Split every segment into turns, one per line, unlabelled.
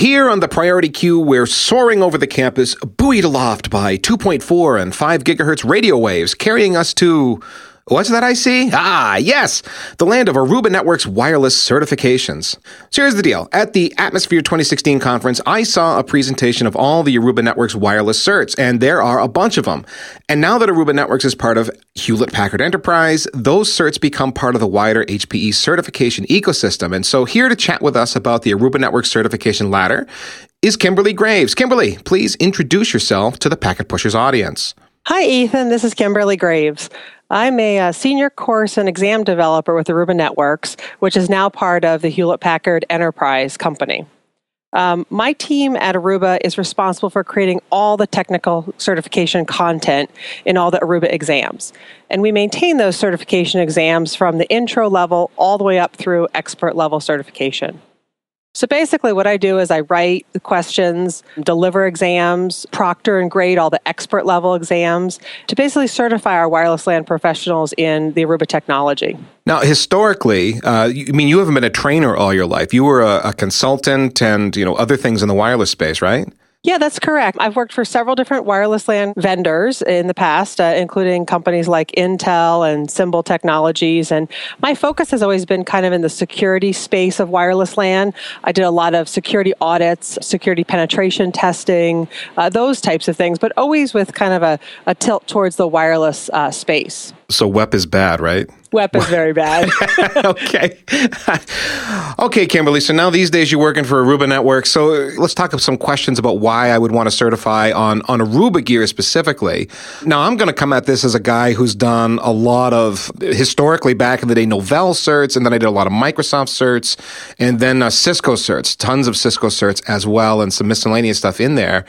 Here on the priority queue, we're soaring over the campus, buoyed aloft by 2.4 and 5 gigahertz radio waves, carrying us to. What's that I see? Ah, yes, the land of Aruba Network's wireless certifications. So here's the deal. At the Atmosphere 2016 conference, I saw a presentation of all the Aruba Network's wireless certs, and there are a bunch of them. And now that Aruba Networks is part of Hewlett Packard Enterprise, those certs become part of the wider HPE certification ecosystem. And so here to chat with us about the Aruba Network certification ladder is Kimberly Graves. Kimberly, please introduce yourself to the Packet Pushers audience.
Hi, Ethan. This is Kimberly Graves. I'm a, uh, senior course and exam developer with Aruba Networks, which is now part of the Hewlett Packard Enterprise company. Um, my team at Aruba is responsible for creating all the technical certification content in all the Aruba exams. And we maintain those certification exams from the intro level all the way up through expert level certification. So basically, what I do is I write the questions, deliver exams, proctor and grade all the expert level exams to basically certify our wireless LAN professionals in the Aruba technology.
Now, historically, uh, you, I mean, you haven't been a trainer all your life. You were a, a consultant and you know other things in the wireless space, right?
Yeah, that's correct. I've worked for several different wireless LAN vendors in the past, uh, including companies like Intel and Symbol Technologies. And my focus has always been kind of in the security space of wireless LAN. I did a lot of security audits, security penetration testing, uh, those types of things, but always with kind of a, a tilt towards the wireless uh, space.
So WEP is bad, right?
WEP is very bad.
okay. okay, Kimberly. So now these days you're working for Aruba Network. So let's talk some questions about why I would want to certify on, on Aruba gear specifically. Now, I'm going to come at this as a guy who's done a lot of, historically back in the day, Novell certs, and then I did a lot of Microsoft certs, and then uh, Cisco certs, tons of Cisco certs as well, and some miscellaneous stuff in there.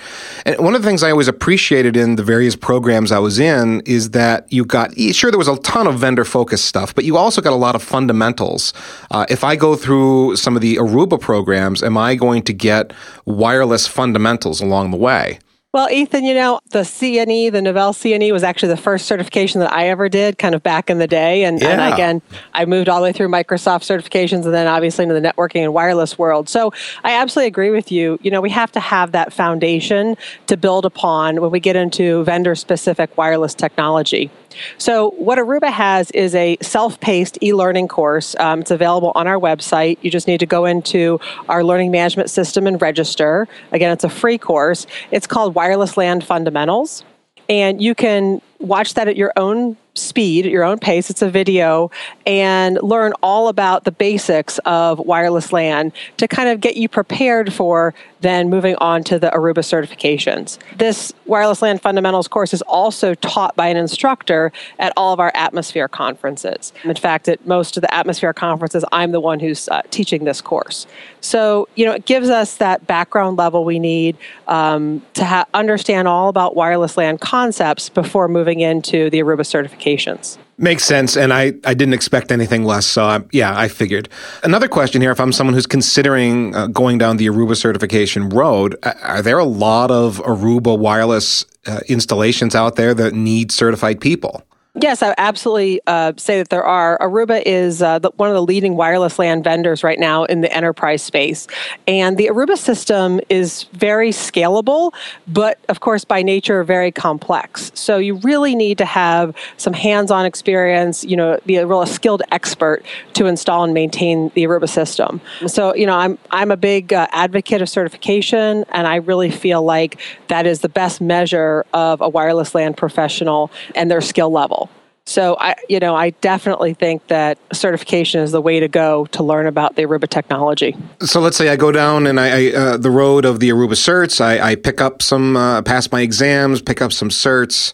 And one of the things I always appreciated in the various programs I was in is that you got, sure, there was a ton of vendor focused stuff, but you also got a lot of fundamentals. Uh, if I go through some of the Aruba programs, am I going to get wireless fundamentals along the way?
Well, Ethan, you know, the CNE, the Novell CNE was actually the first certification that I ever did kind of back in the day. And,
yeah.
and, again, I moved all the way through Microsoft certifications and then obviously into the networking and wireless world. So I absolutely agree with you. You know, we have to have that foundation to build upon when we get into vendor specific wireless technology. So, what Aruba has is a self paced e learning course. Um, it's available on our website. You just need to go into our learning management system and register. Again, it's a free course. It's called Wireless LAN Fundamentals. And you can watch that at your own speed, at your own pace. It's a video and learn all about the basics of wireless LAN to kind of get you prepared for then moving on to the Aruba certifications. This wireless LAN fundamentals course is also taught by an instructor at all of our Atmosphere conferences. In fact, at most of the Atmosphere conferences, I'm the one who's uh, teaching this course. So, you know, it gives us that background level we need um, to ha- understand all about wireless LAN concepts before moving into the Aruba certifications.
Makes sense, and I, I didn't expect anything less, so I, yeah, I figured. Another question here if I'm someone who's considering uh, going down the Aruba certification road, are there a lot of Aruba wireless uh, installations out there that need certified people?
Yes, I absolutely uh, say that there are. Aruba is uh, the, one of the leading wireless LAN vendors right now in the enterprise space. And the Aruba system is very scalable, but of course, by nature, very complex. So you really need to have some hands on experience, you know, be a real skilled expert to install and maintain the Aruba system. So, you know, I'm, I'm a big uh, advocate of certification, and I really feel like that is the best measure of a wireless LAN professional and their skill level. So I, you know, I definitely think that certification is the way to go to learn about the Aruba technology.
So let's say I go down and I, I uh, the road of the Aruba certs. I, I pick up some, uh, pass my exams, pick up some certs.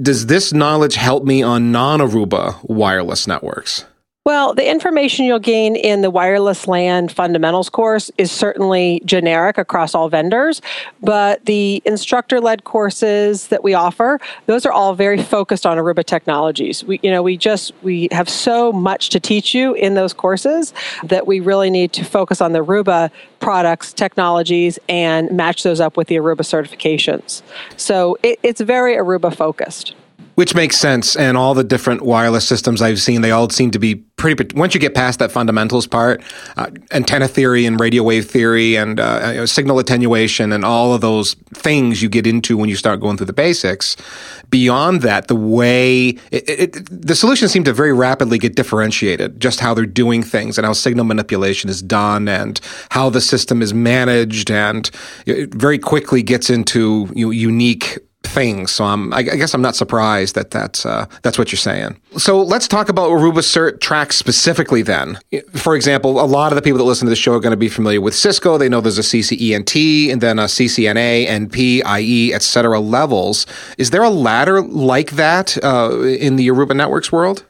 Does this knowledge help me on non-Aruba wireless networks?
Well, the information you'll gain in the wireless LAN fundamentals course is certainly generic across all vendors, but the instructor led courses that we offer, those are all very focused on Aruba technologies. We you know, we just we have so much to teach you in those courses that we really need to focus on the Aruba products, technologies and match those up with the Aruba certifications. So it, it's very Aruba focused.
Which makes sense. And all the different wireless systems I've seen, they all seem to be pretty, once you get past that fundamentals part, uh, antenna theory and radio wave theory and uh, you know, signal attenuation and all of those things you get into when you start going through the basics. Beyond that, the way it, it, the solutions seem to very rapidly get differentiated, just how they're doing things and how signal manipulation is done and how the system is managed and it very quickly gets into you know, unique things. So I'm, I guess I'm not surprised that that's uh, that's what you're saying. So let's talk about Aruba Cert tracks specifically. Then, for example, a lot of the people that listen to the show are going to be familiar with Cisco. They know there's a CCENT and then a CCNA, NP, IE, etc. levels. Is there a ladder like that uh, in the Aruba Networks world?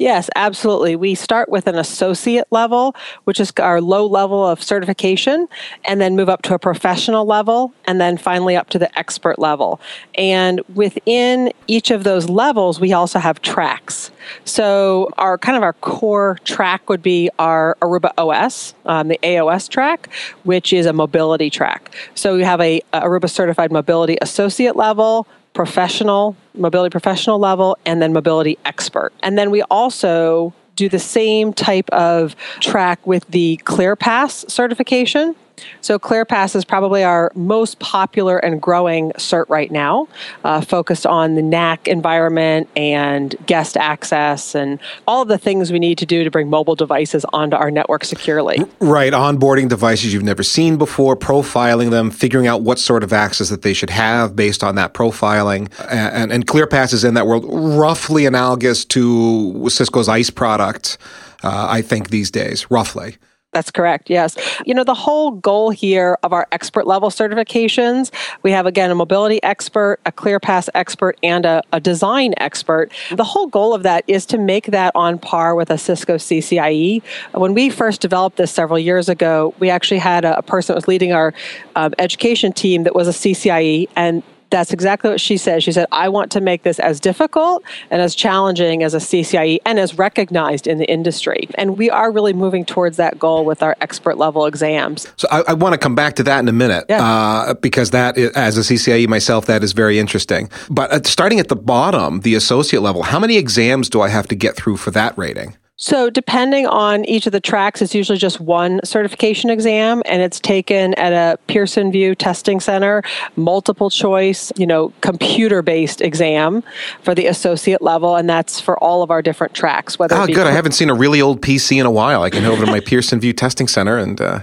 Yes, absolutely. We start with an associate level, which is our low level of certification, and then move up to a professional level, and then finally up to the expert level. And within each of those levels, we also have tracks. So our kind of our core track would be our Aruba OS, um, the AOS track, which is a mobility track. So we have a, a Aruba certified mobility associate level, professional, mobility professional level, and then mobility expert. And then we also do the same type of track with the ClearPass certification. So ClearPass is probably our most popular and growing cert right now, uh, focused on the NAC environment and guest access and all the things we need to do to bring mobile devices onto our network securely.
Right, onboarding devices you've never seen before, profiling them, figuring out what sort of access that they should have based on that profiling. And, and ClearPass is in that world, roughly analogous to Cisco's ISE product, uh, I think, these days, roughly.
That's correct. Yes. You know, the whole goal here of our expert level certifications, we have again a mobility expert, a ClearPass expert, and a, a, design expert. The whole goal of that is to make that on par with a Cisco CCIE. When we first developed this several years ago, we actually had a, a person that was leading our um, education team that was a CCIE, and that's exactly what she said. She said, I want to make this as difficult and as challenging as a CCIE and as recognized in the industry. And we are really moving towards that goal with our expert level exams.
So I, I want to come back to that in a minute yeah. uh, because that, is, as a CCIE myself, that is very interesting. But uh, starting at the bottom, the associate level, how many exams do I have to get through for that rating?
So, depending on each of the tracks, it's usually just one certification exam, and it's taken at a Pearson VUE testing center, multiple choice, you know, computer based exam for the associate level, and that's for all of our different tracks.
Whether oh, good. I haven't seen a really old PC in a while. I can go over to my Pearson VUE testing center and. Uh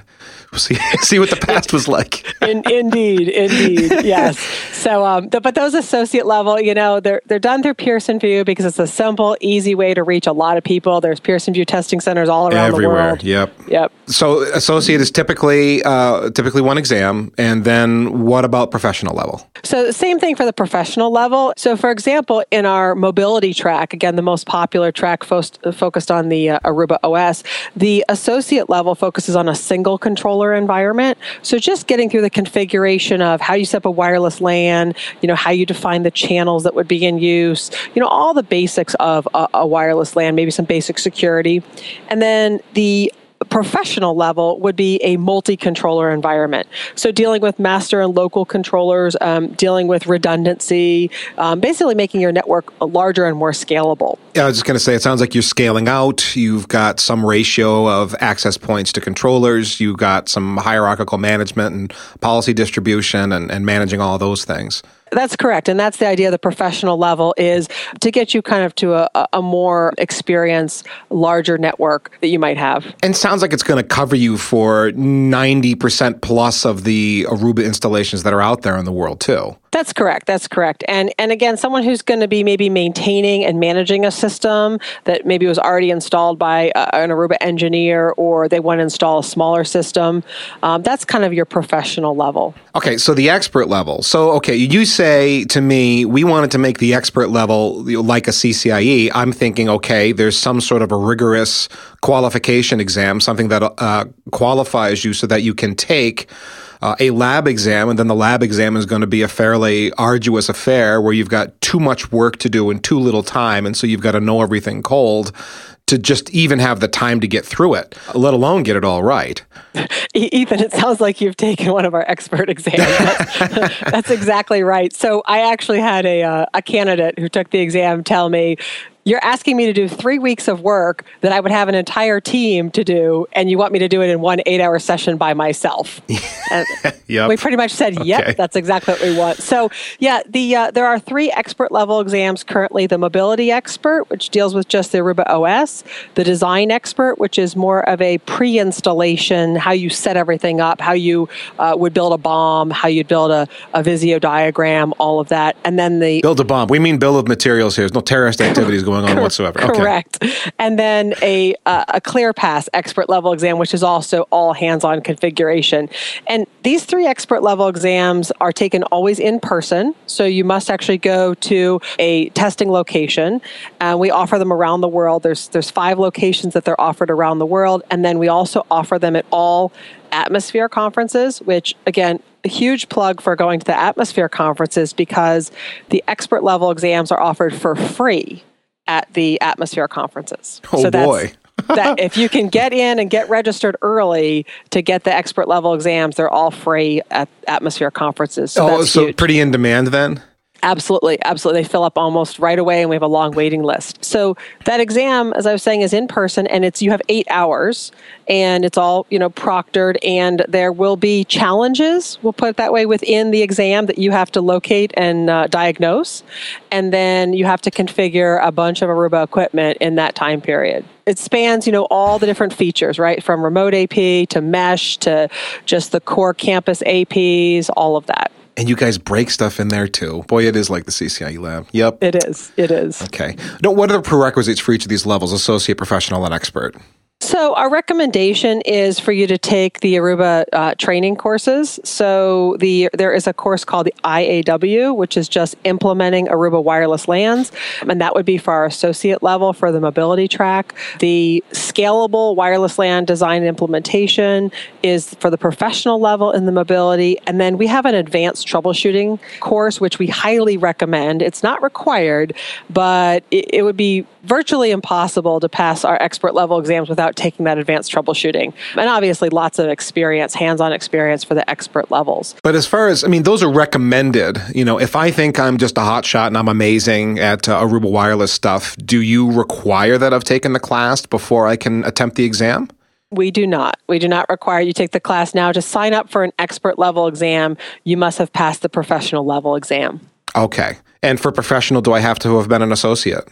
see see what the past was like.
In, indeed, indeed, yes. So, um, the, but those associate level, you know, they're they're done through Pearson VUE because it's a simple, easy way to reach a lot of people. There's Pearson VUE testing centers all around
Everywhere.
the world.
Yep.
Yep.
So, associate is typically uh, typically one exam, and then what about professional level?
So, same thing for the professional level. So, for example, in our mobility track, again, the most popular track fo- focused on the uh, Aruba OS, the associate level focuses on a single controller environment. So just getting through the configuration of how you set up a wireless LAN, you know, how you define the channels that would be in use, you know, all the basics of a, a wireless LAN, maybe some basic security. And then the professional level would be a multi-controller environment. So dealing with master and local controllers, um, dealing with redundancy, um, basically making your network larger and more scalable.
Yeah, I was just going to say, it sounds like you're scaling out. You've got some ratio of access points to controllers. You've got some hierarchical management and policy distribution and, and managing all those things.
That's correct. And that's the idea of the professional level is to get you kind of to a, a more experienced, larger network that you might have.
And sounds like it's going to cover you for 90% plus of the Aruba installations that are out there in the world, too.
That's correct. That's correct. And and again, someone who's going to be maybe maintaining and managing a system that maybe was already installed by uh, an Aruba engineer, or they want to install a smaller system. Um, that's kind of your professional level.
Okay, so the expert level. So okay, you say to me we wanted to make the expert level like a CCIE. I'm thinking, okay, there's some sort of a rigorous qualification exam, something that uh, qualifies you so that you can take uh, a lab exam, and then the lab exam is going to be a fairly arduous affair where you've got too much work to do in too little time, and so you've got to know everything cold to just even have the time to get through it, let alone get it all right.
Ethan, it sounds like you've taken one of our expert exams. That's, that's exactly right. So I actually had a, uh, a candidate who took the exam tell me, you're asking me to do three weeks of work that I would have an entire team to do, and you want me to do it in one eight hour session by myself.
yep.
We pretty much said, yep, okay. that's exactly what we want. So, yeah, the uh, there are three expert level exams currently the mobility expert, which deals with just the Aruba OS, the design expert, which is more of a pre installation, how you set everything up, how you uh, would build a bomb, how you'd build a, a Visio diagram, all of that. And then the.
Build a bomb. We mean bill of materials here. There's no terrorist activities going on whatsoever.
Okay. Correct. And then a uh, a ClearPass expert level exam, which is also all hands-on configuration. And these three expert level exams are taken always in person, so you must actually go to a testing location. Uh, we offer them around the world. There's there's five locations that they're offered around the world, and then we also offer them at all atmosphere conferences, which again, a huge plug for going to the atmosphere conferences because the expert level exams are offered for free at the atmosphere conferences.
Oh so boy.
that if you can get in and get registered early to get the expert level exams, they're all free at atmosphere conferences. So
oh, so huge. pretty in demand then?
Absolutely, absolutely. They fill up almost right away, and we have a long waiting list. So that exam, as I was saying, is in person, and it's you have eight hours, and it's all you know proctored, and there will be challenges. We'll put it that way within the exam that you have to locate and uh, diagnose, and then you have to configure a bunch of Aruba equipment in that time period it spans you know all the different features right from remote ap to mesh to just the core campus aps all of that
and you guys break stuff in there too. Boy, it is like the CCIE lab. Yep.
It is. It is.
Okay. Now, what are the prerequisites for each of these levels associate, professional, and expert?
So, our recommendation is for you to take the Aruba uh, training courses. So, the there is a course called the IAW, which is just implementing Aruba wireless LANs, and that would be for our associate level for the mobility track. The scalable wireless LAN design and implementation is for the professional level in the mobility, and then we have an advanced troubleshooting course, which we highly recommend. It's not required, but it, it would be virtually impossible to pass our expert level exams without taking that advanced troubleshooting. And obviously, lots of experience, hands on experience for the expert levels.
But as far as, I mean, those are recommended. You know, if I think I'm just a hot shot and I'm amazing at uh, Aruba Wireless stuff, do you require that I've taken the class before I can attempt the exam?
We do not. We do not require you take the class now. To sign up for an expert level exam, you must have passed the professional level exam.
Okay. And for professional, do I have to have been an associate?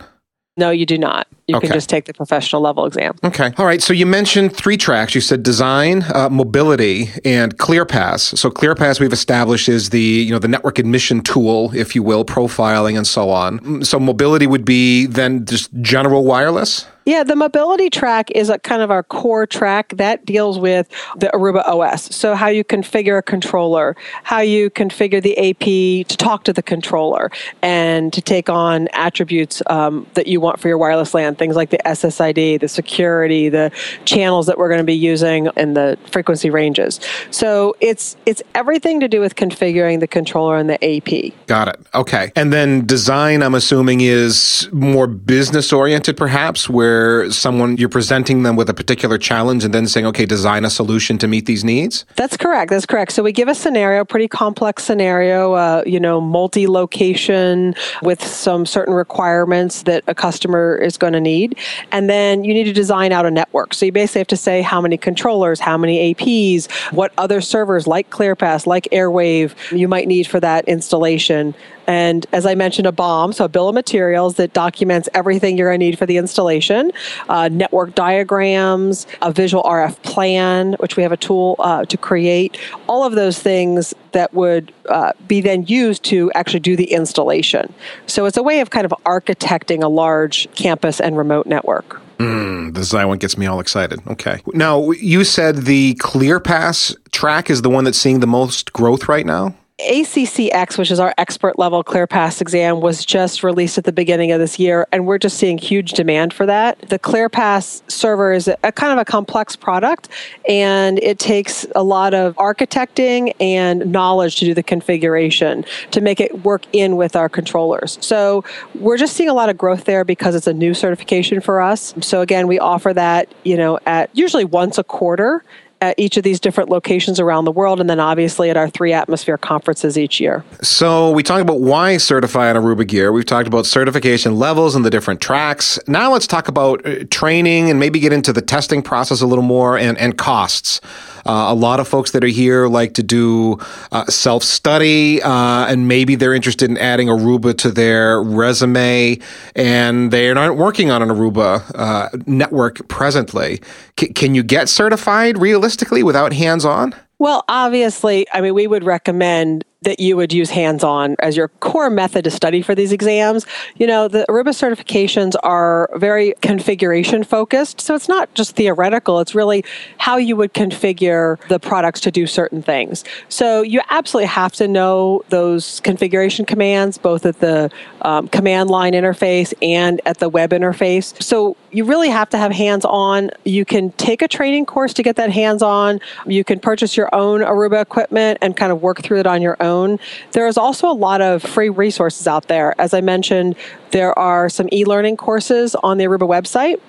No, you do not. You okay. can just take the professional level exam.
Okay. All right. So you mentioned three tracks. You said design, uh, mobility, and ClearPass. So ClearPass we've established is the you know the network admission tool, if you will, profiling and so on. So mobility would be then just general wireless.
Yeah, the mobility track is a kind of our core track that deals with the Aruba OS. So, how you configure a controller, how you configure the AP to talk to the controller, and to take on attributes um, that you want for your wireless LAN, things like the SSID, the security, the channels that we're going to be using, and the frequency ranges. So, it's it's everything to do with configuring the controller and the AP.
Got it. Okay. And then design, I'm assuming, is more business oriented, perhaps, where where someone you're presenting them with a particular challenge and then saying, okay, design a solution to meet these needs?
That's correct. That's correct. So we give a scenario, pretty complex scenario, uh, you know, multi-location with some certain requirements that a customer is going to need, and then you need to design out a network. So you basically have to say how many controllers, how many APs, what other servers like ClearPass, like Airwave you might need for that installation. And as I mentioned, a BOM, so a bill of materials that documents everything you're going to need for the installation, uh, network diagrams, a VisualRF plan, which we have a tool uh, to create, all of those things that would uh, be then used to actually do the installation. So it's a way of kind of architecting a large campus and remote network.
Mm, the one gets me all excited. Okay. Now, you said the ClearPass track is the one that's seeing the most growth right now?
ACCX, which is our expert level ClearPass exam, was just released at the beginning of this year, and we're just seeing huge demand for that. The ClearPass server is a, a kind of a complex product, and it takes a lot of architecting and knowledge to do the configuration to make it work in with our controllers. So we're just seeing a lot of growth there because it's a new certification for us. So again, we offer that, you know, at usually once a quarter at each of these different locations around the world, and then obviously at our three atmosphere conferences each year.
So we talked about why certify on Aruba gear. We've talked about certification levels and the different tracks. Now let's talk about uh, training and maybe get into the testing process a little more and, and costs. Uh, a lot of folks that are here like to do uh, self study, uh, and maybe they're interested in adding Aruba to their resume, and they aren't working on an Aruba uh, network presently. C- can you get certified realistically without hands on?
Well, obviously, I mean, we would recommend that you would use hands-on as your core method to study for these exams. You know, the Aruba certifications are very configuration focused, so it's not just theoretical, it's really how you would configure the products to do certain things. So you absolutely have to know those configuration commands both at the um, command line interface and at the web interface. So you really have to have hands-on. You can take a training course to get that hands-on. You can purchase your own Aruba equipment and kind of work through it on your own own. There is also a lot of free resources out there. As I mentioned, there are some e learning courses on the Aruba website.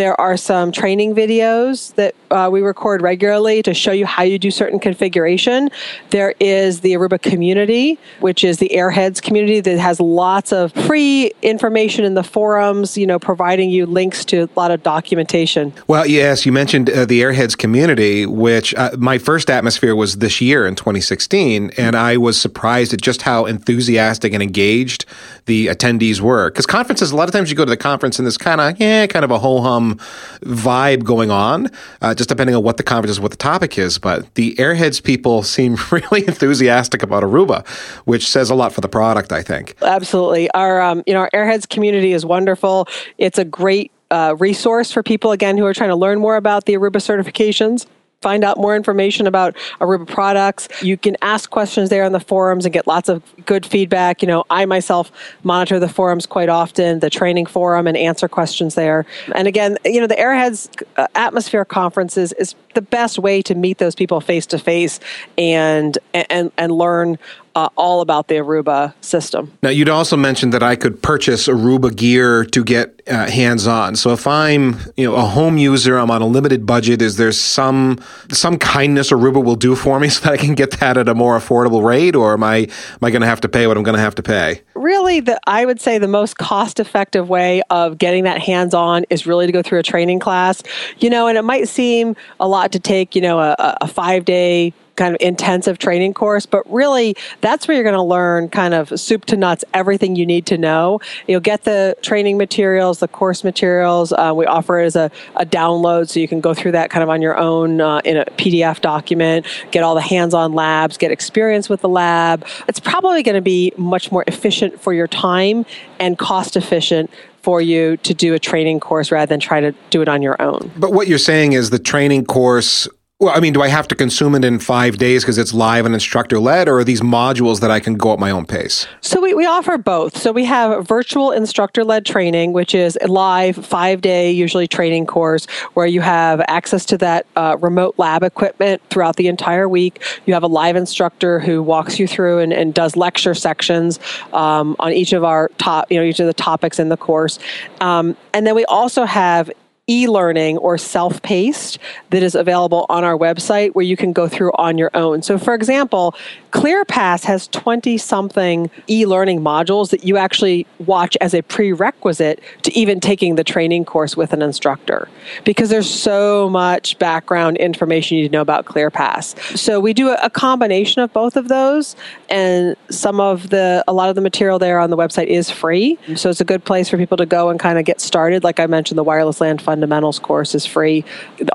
There are some training videos that uh, we record regularly to show you how you do certain configuration. There is the Aruba community, which is the Airheads community that has lots of free information in the forums, you know, providing you links to a lot of documentation.
Well, yes, you mentioned uh, the Airheads community, which uh, my first atmosphere was this year in 2016, and I was surprised at just how enthusiastic and engaged the attendees were. Because conferences, a lot of times you go to the conference and there's kind of, yeah, kind of a ho hum vibe going on, uh, just depending on what the conference is, what the topic is. But the Airheads people seem really enthusiastic about Aruba, which says a lot for the product, I think.
Absolutely. Our, um, you know, our Airheads community is wonderful. It's a great uh, resource for people, again, who are trying to learn more about the Aruba certifications find out more information about Aruba products. You can ask questions there on the forums and get lots of good feedback. You know, I myself monitor the forums quite often, the training forum, and answer questions there. And again, you know, the Airheads uh, Atmosphere Conferences is the best way to meet those people face to face and and and learn uh, all about the Aruba system.
Now, you'd also mentioned that I could purchase Aruba gear to get uh, hands on. So, if I'm, you know, a home user, I'm on a limited budget. Is there some some kindness Aruba will do for me so that I can get that at a more affordable rate, or am I am I going to have to pay what I'm going to have to pay?
Really, the I would say the most cost effective way of getting that hands on is really to go through a training class. You know, and it might seem a lot to take, you know, a, a five day kind of intensive training course, but really that's where you're going to learn kind of soup to nuts everything you need to know. You'll get the training materials, the course materials. Uh, we offer it as a, a, download so you can go through that kind of on your own uh, in a PDF document, get all the hands on labs, get experience with the lab. It's probably going to be much more efficient for your time and cost efficient for you to do a training course rather than try to do it on your own.
But what you're saying is the training course well, I mean, do I have to consume it in five days because it's live and instructor led, or are these modules that I can go at my own pace?
So we, we offer both. So we have virtual instructor led training, which is a live five day, usually training course where you have access to that uh, remote lab equipment throughout the entire week. You have a live instructor who walks you through and, and does lecture sections um, on each of our top, you know, each of the topics in the course. Um, and then we also have e-learning or self-paced that is available on our website where you can go through on your own. So for example, ClearPass has 20 something e-learning modules that you actually watch as a prerequisite to even taking the training course with an instructor because there's so much background information you need to know about ClearPass. So we do a combination of both of those and some of the a lot of the material there on the website is free. So it's a good place for people to go and kind of get started like I mentioned the wireless LAN fund fundamentals course is free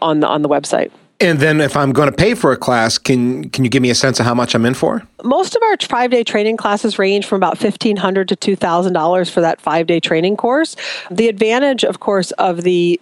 on the on the website.
And then if I'm going to pay for a class, can can you give me a sense of how much I'm in for?
Most of our 5-day training classes range from about 1500 to $2000 for that 5-day training course. The advantage of course of the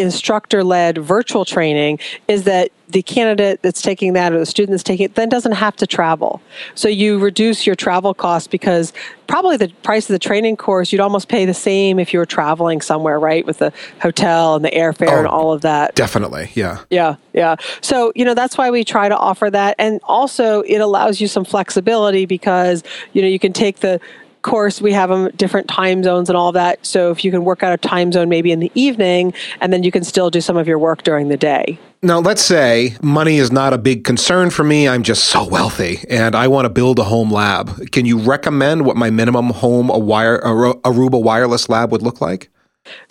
instructor led virtual training is that the candidate that's taking that or the student that's taking it then doesn't have to travel. So you reduce your travel costs because probably the price of the training course you'd almost pay the same if you were traveling somewhere, right? With the hotel and the airfare oh, and all of that.
Definitely, yeah.
Yeah, yeah. So, you know, that's why we try to offer that. And also it allows you some flexibility because, you know, you can take the course, we have them different time zones and all of that. So if you can work out a time zone maybe in the evening, and then you can still do some of your work during the day.
Now, let's say money is not a big concern for me. I'm just so wealthy and I want to build a home lab. Can you recommend what my minimum home a Aruba wireless lab would look like?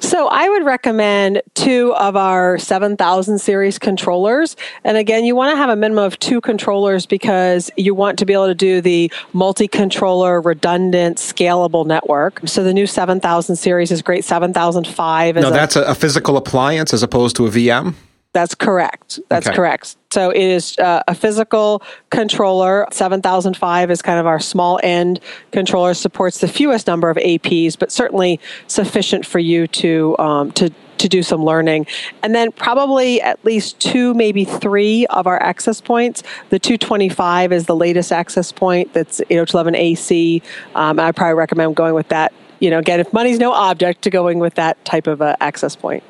So I would recommend two of our 7000 series controllers. And again, you want to have a minimum of two controllers because you want to be able to do the multi-controller, redundant, scalable network. So the new 7000 series is great. 7005 is
Now that's a, a physical appliance as opposed to a VM?
That's correct. That's okay. correct. So it is uh, a physical controller. 7005 is kind of our small end controller, supports the fewest number of APs, but certainly sufficient for you to um, to to do some learning. And then probably at least two, maybe three of our access points. The 225 is the latest access point that's 802.11ac. Um, I probably recommend going with that. You know, again, if money's no object, to going with that type of uh, access point.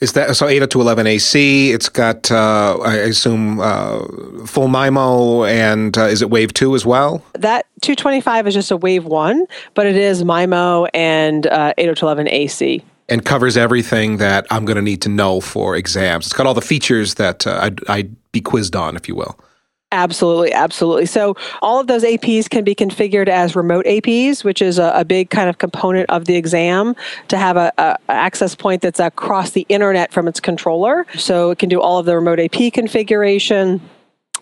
Is that so? 802.11 AC. It's got, uh, I assume, uh, full MIMO, and uh, is it Wave two as well?
That 225 is just a Wave one, but it is MIMO and 802.11 uh, AC
and covers everything that I'm going to need to know for exams. It's got all the features that uh, I'd, I'd, be quizzed on, if you will.
Absolutely, absolutely. So all of those APs can be configured as remote APs, which is a, a big kind of component of the exam to have a, a, access point that's across the internet from its controller. So it can do all of the remote AP configuration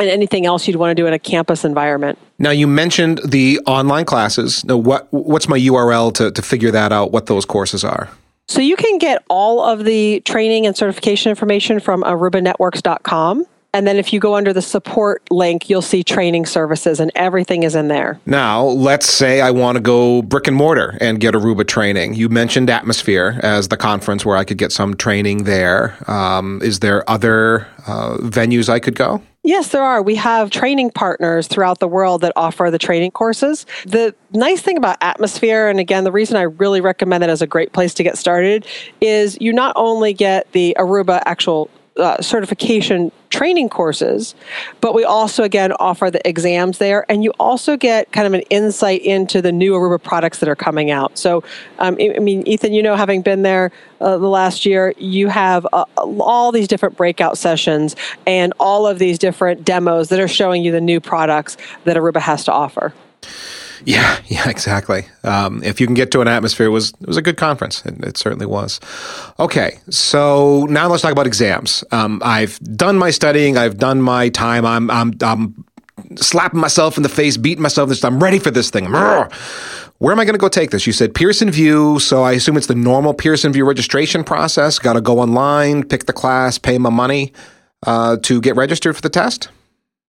and anything else you'd want to do in a campus environment.
Now you mentioned the online classes. Now what what's my URL to, to figure that out? What those courses are?
So you can get all of the training and certification information from arubanetworks.com. And then if you go under the support link, you'll see training services and everything is in there.
Now, let's say I want to go brick and mortar and get Aruba training. You mentioned Atmosphere as the conference where I could get some training there. Um, is there other uh, venues I could go?
Yes, there are. We have training partners throughout the world that offer the training courses. The nice thing about Atmosphere, and again, the reason I really recommend it as a great place to get started, is you not only get the Aruba actual uh, certification training courses, but we also again offer the exams there, and you also get kind of an insight into the new Aruba products that are coming out. So, um, I mean, Ethan, you know, having been there uh, the last year, you have uh, all these different breakout sessions and all of these different demos that are showing you the new products that Aruba has to offer.
Yeah, yeah, exactly. Um, if you can get to an atmosphere, it was it was a good conference. It, it certainly was. Okay, so now let's talk about exams. Um, I've done my studying. I've done my time. I'm I'm I'm slapping myself in the face, beating myself. I'm ready for this thing. Where am I going to go take this? You said Pearson VUE, so I assume it's the normal Pearson VUE registration process. Got to go online, pick the class, pay my money uh, to get registered for the test.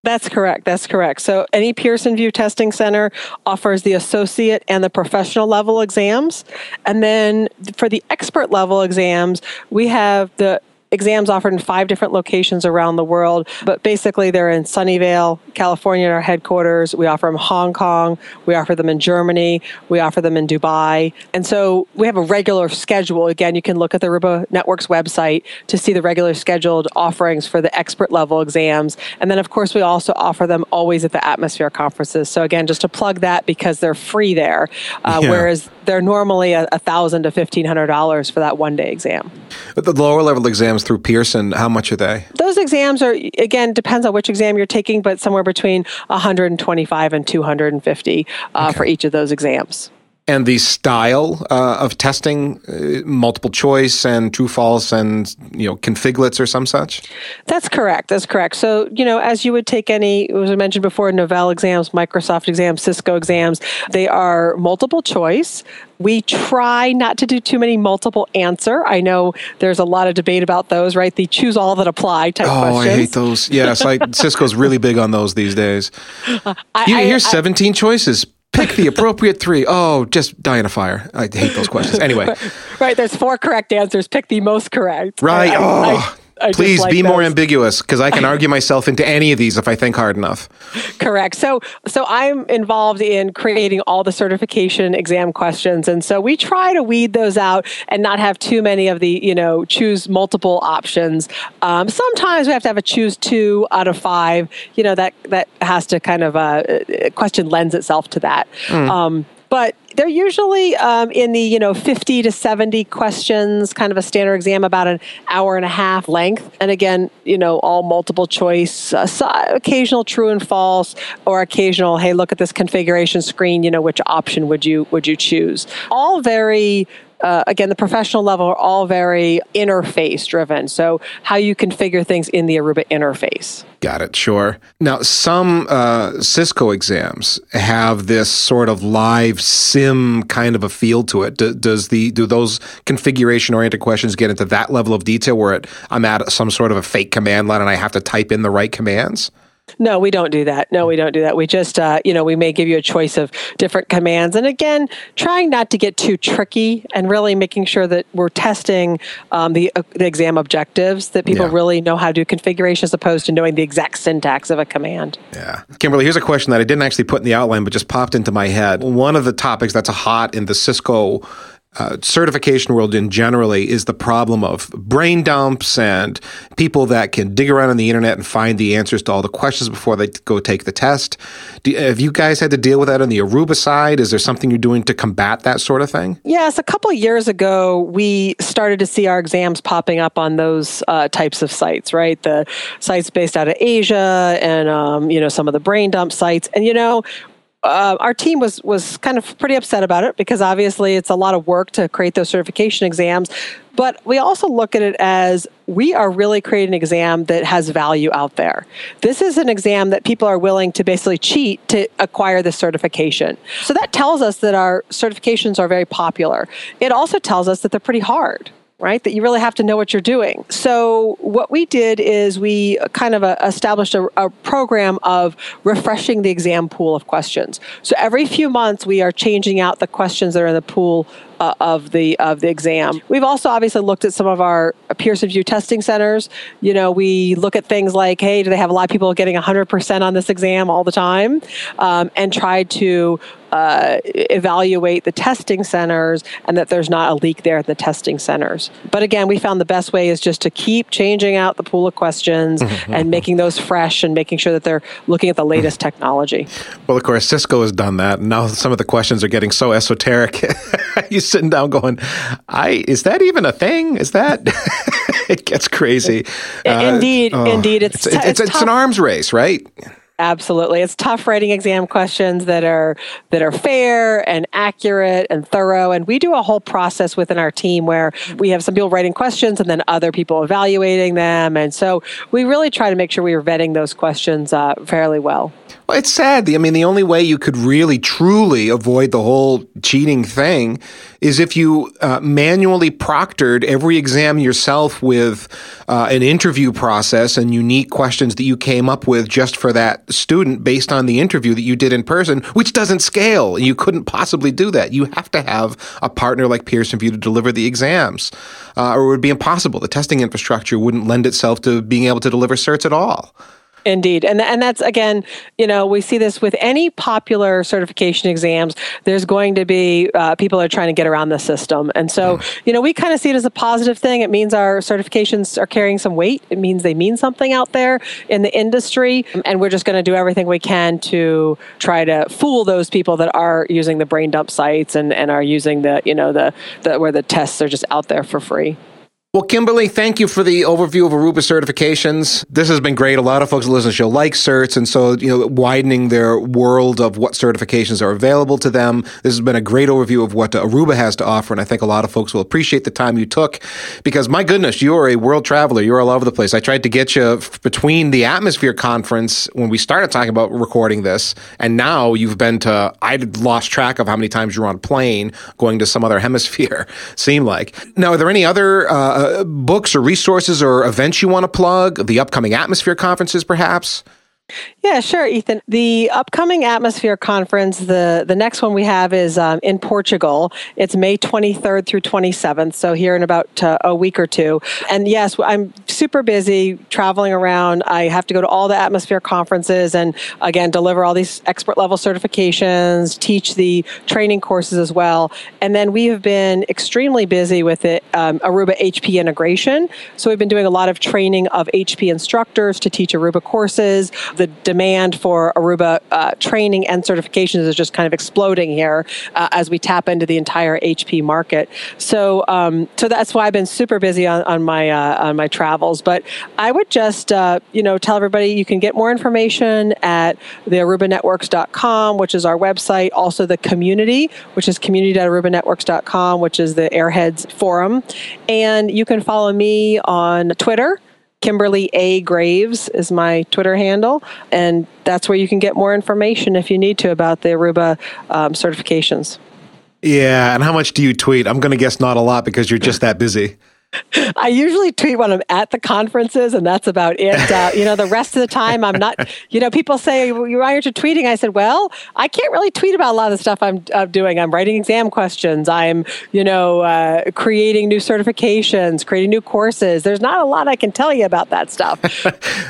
That's correct. That's correct. So any Pearson VUE Testing Center offers the associate and the professional level exams. And then for the expert level exams, we have the exams offered in five different locations around the world, but basically they're in Sunnyvale, California, our headquarters. We offer them in Hong Kong, we offer them in Germany, we offer them in Dubai. And so we have a regular schedule. Again, you can look at the Aruba Network's website to see the regular scheduled offerings for the expert level exams. And then, of course, we also offer them always at the Atmosphere conferences. So, again, just to plug that because they're free there, uh, yeah. whereas they're normally a, a thousand to fifteen hundred dollars for that one day exam.
But the lower level exams through Pearson, how much are they?
Those exams are again depends on which exam you're taking, but somewhere between 125 and 250 uh, okay. for each of those exams
and the style uh, of testing uh, multiple choice and true false and you know configlets or some such
that's correct that's correct so you know as you would take any as i mentioned before novell exams microsoft exams cisco exams they are multiple choice we try not to do too many multiple answer. I know there's a lot of debate about those, right? The choose all that apply type questions.
oh,
questions.
I hate those. Yes, like Cisco's really big on those these days. I, here's I, 17 choices Pick the appropriate three. Oh, just die in a fire. I hate those questions. Anyway.
right. There's four correct answers. Pick the most correct.
Right. I, oh. I, I Please like be those. more ambiguous because I can argue myself into any of these if I think hard enough.
Correct. So, so I'm involved in creating all the certification exam questions, and so we try to weed those out and not have too many of the, you know, choose multiple options. Um, sometimes we have to have a choose two out of five. You know, that that has to kind of uh, question lends itself to that. Mm. Um, but they're usually um, in the you know 50 to 70 questions kind of a standard exam about an hour and a half length. And again you know all multiple choice uh, occasional true and false or occasional hey look at this configuration screen you know which option would you would you choose? All very uh, again, the professional level are all very interface driven. So, how you configure things in the Aruba interface.
Got it, sure. Now, some uh, Cisco exams have this sort of live sim kind of a feel to it. Do, does the do those configuration oriented questions get into that level of detail where it, I'm at some sort of a fake command line and I have to type in the right commands?
No, we don't do that. No, we don't do that. We just, uh, you know, we may give you a choice of different commands. And again, trying not to get too tricky and really making sure that we're testing um, the, uh, the exam objectives, that people yeah. really know how to do configuration as opposed to knowing the exact syntax of a command.
Yeah. Kimberly, here's a question that I didn't actually put in the outline, but just popped into my head. One of the topics that's hot in the Cisco uh, certification world in generally is the problem of brain dumps and people that can dig around on the internet and find the answers to all the questions before they go take the test. Do, have you guys had to deal with that on the Aruba side? Is there something you're doing to combat that sort of thing?
Yes, a couple years ago, we started to see our exams popping up on those uh, types of sites, right? The sites based out of Asia and, um, you know, some of the brain dump sites. And, you know, uh, our team was was kind of pretty upset about it because obviously it's a lot of work to create those certification exams. But we also look at it as we are really creating an exam that has value out there. This is an exam that people are willing to basically cheat to acquire the certification. So that tells us that our certifications are very popular. It also tells us that they're pretty hard right? That you really have to know what you're doing. So, what we did is we kind of uh, established a, a, program of refreshing the exam pool of questions. So, every few months, we are changing out the questions that are in the pool uh, of the of the exam. We've also obviously looked at some of our Pearson VUE testing centers. You know, we look at things like, hey, do they have a lot of people getting 100% on this exam all the time, um, and try to uh, evaluate the testing centers and that there's not a leak there at the testing centers. But again, we found the best way is just to keep changing out the pool of questions and making those fresh and making sure that they're looking at the latest technology.
Well, of course, Cisco has done that. And now some of the questions are getting so esoteric. you sitting down going, "I is that even a thing? Is that?" it gets crazy.
Indeed, uh, oh, indeed,
it's it's, it's, it's, it's an arms race, right?
Absolutely. It's tough writing exam questions that are that are fair and accurate and thorough and we do a whole process within our team where we have some people writing questions and then other people evaluating them and so we really try to make sure we are vetting those questions uh, fairly well.
Well, it's sad. I mean, the only way you could really truly avoid the whole cheating thing is if you uh, manually proctored every exam yourself with uh, an interview process and unique questions that you came up with just for that student based on the interview that you did in person, which doesn't scale. You couldn't possibly do that. You have to have a partner like Pearson VUE to deliver the exams, uh, or it would be impossible. The testing infrastructure wouldn't lend itself to being able to deliver certs at all.
Indeed. And, and that's, again, you know, we see this with any popular certification exams. There's going to be uh, people are trying to get around the system. And so, mm. you know, we kind of see it as a positive thing. It means our certifications are carrying some weight. It means they mean something out there in the industry. And we're just going to do everything we can to try to fool those people that are using the brain dump sites and, and are using the, you know, the, the where the tests are just out there for free.
Well, Kimberly, thank you for the overview of Aruba certifications. This has been great. A lot of folks listen to the show like certs, and so you know, widening their world of what certifications are available to them. This has been a great overview of what Aruba has to offer, and I think a lot of folks will appreciate the time you took. Because my goodness, you are a world traveler. You're all over the place. I tried to get you between the Atmosphere conference when we started talking about recording this, and now you've been to. I lost track of how many times you were on a plane going to some other hemisphere. Seemed like. Now, are there any other? Uh, uh, books or resources or events you want to plug? The upcoming Atmosphere conferences, perhaps?
Yeah, sure, Ethan. The upcoming Atmosphere conference, the, the next one we have is um, in Portugal. It's May 23rd through 27th, so here in about uh, a week or two. And yes, I'm super busy traveling around. I have to go to all the Atmosphere conferences and, again, deliver all these expert level certifications, teach the training courses as well. And then we have been extremely busy with it, um, Aruba HP integration. So we've been doing a lot of training of HP instructors to teach Aruba courses. The demand for Aruba uh, training and certifications is just kind of exploding here uh, as we tap into the entire HP market. So, um, so that's why I've been super busy on, on my uh, on my travels. But I would just uh, you know tell everybody you can get more information at the ArubaNetworks.com, which is our website. Also, the community, which is community.arubanetworks.com, which is the Airheads forum, and you can follow me on Twitter Kimberly A. Graves is my Twitter handle, and that's where you can get more information if you need to about the Aruba um, certifications.
Yeah, and how much do you tweet? I'm going to guess not a lot because you're just that busy.
I usually tweet when I'm at the conferences, and that's about it. Uh, you know, the rest of the time, I'm not. You know, people say you're out to tweeting. I said, well, I can't really tweet about a lot of the stuff I'm uh, doing. I'm writing exam questions. I'm, you know, uh, creating new certifications, creating new courses. There's not a lot I can tell you about that stuff.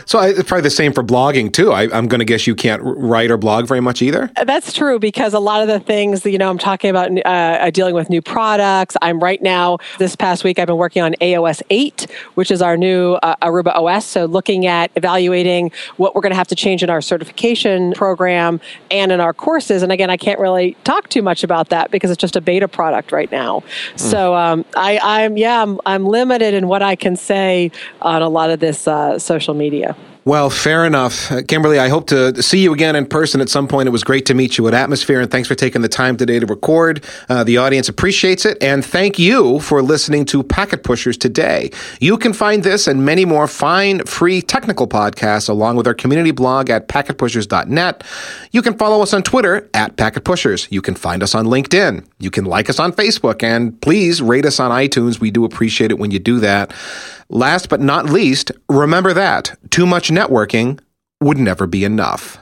so I, it's probably the same for blogging too. I, am going to guess you can't write or blog very much either.
Uh, that's true because a lot of the things that you know, I'm talking about uh, dealing with new products. I'm right now. This past week, I've been working on AOS 8, which is our new uh, Aruba OS. So, looking at evaluating what we're going to have to change in our certification program and in our courses. And again, I can't really talk too much about that because it's just a beta product right now. Mm. So, um, I, I'm yeah, I'm, I'm limited in what I can say on a lot of this uh, social media.
Well, fair enough. Uh, Kimberly, I hope to see you again in person at some point. It was great to meet you at Atmosphere, and thanks for taking the time today to record. Uh, the audience appreciates it, and thank you for listening to Packet Pushers today. You can find this and many more fine, free technical podcasts along with our community blog at packetpushers.net. You can follow us on Twitter at Packet Pushers. You can find us on LinkedIn. You can like us on Facebook, and please rate us on iTunes. We do appreciate it when you do that. Last but not least, remember that too much networking would never be enough.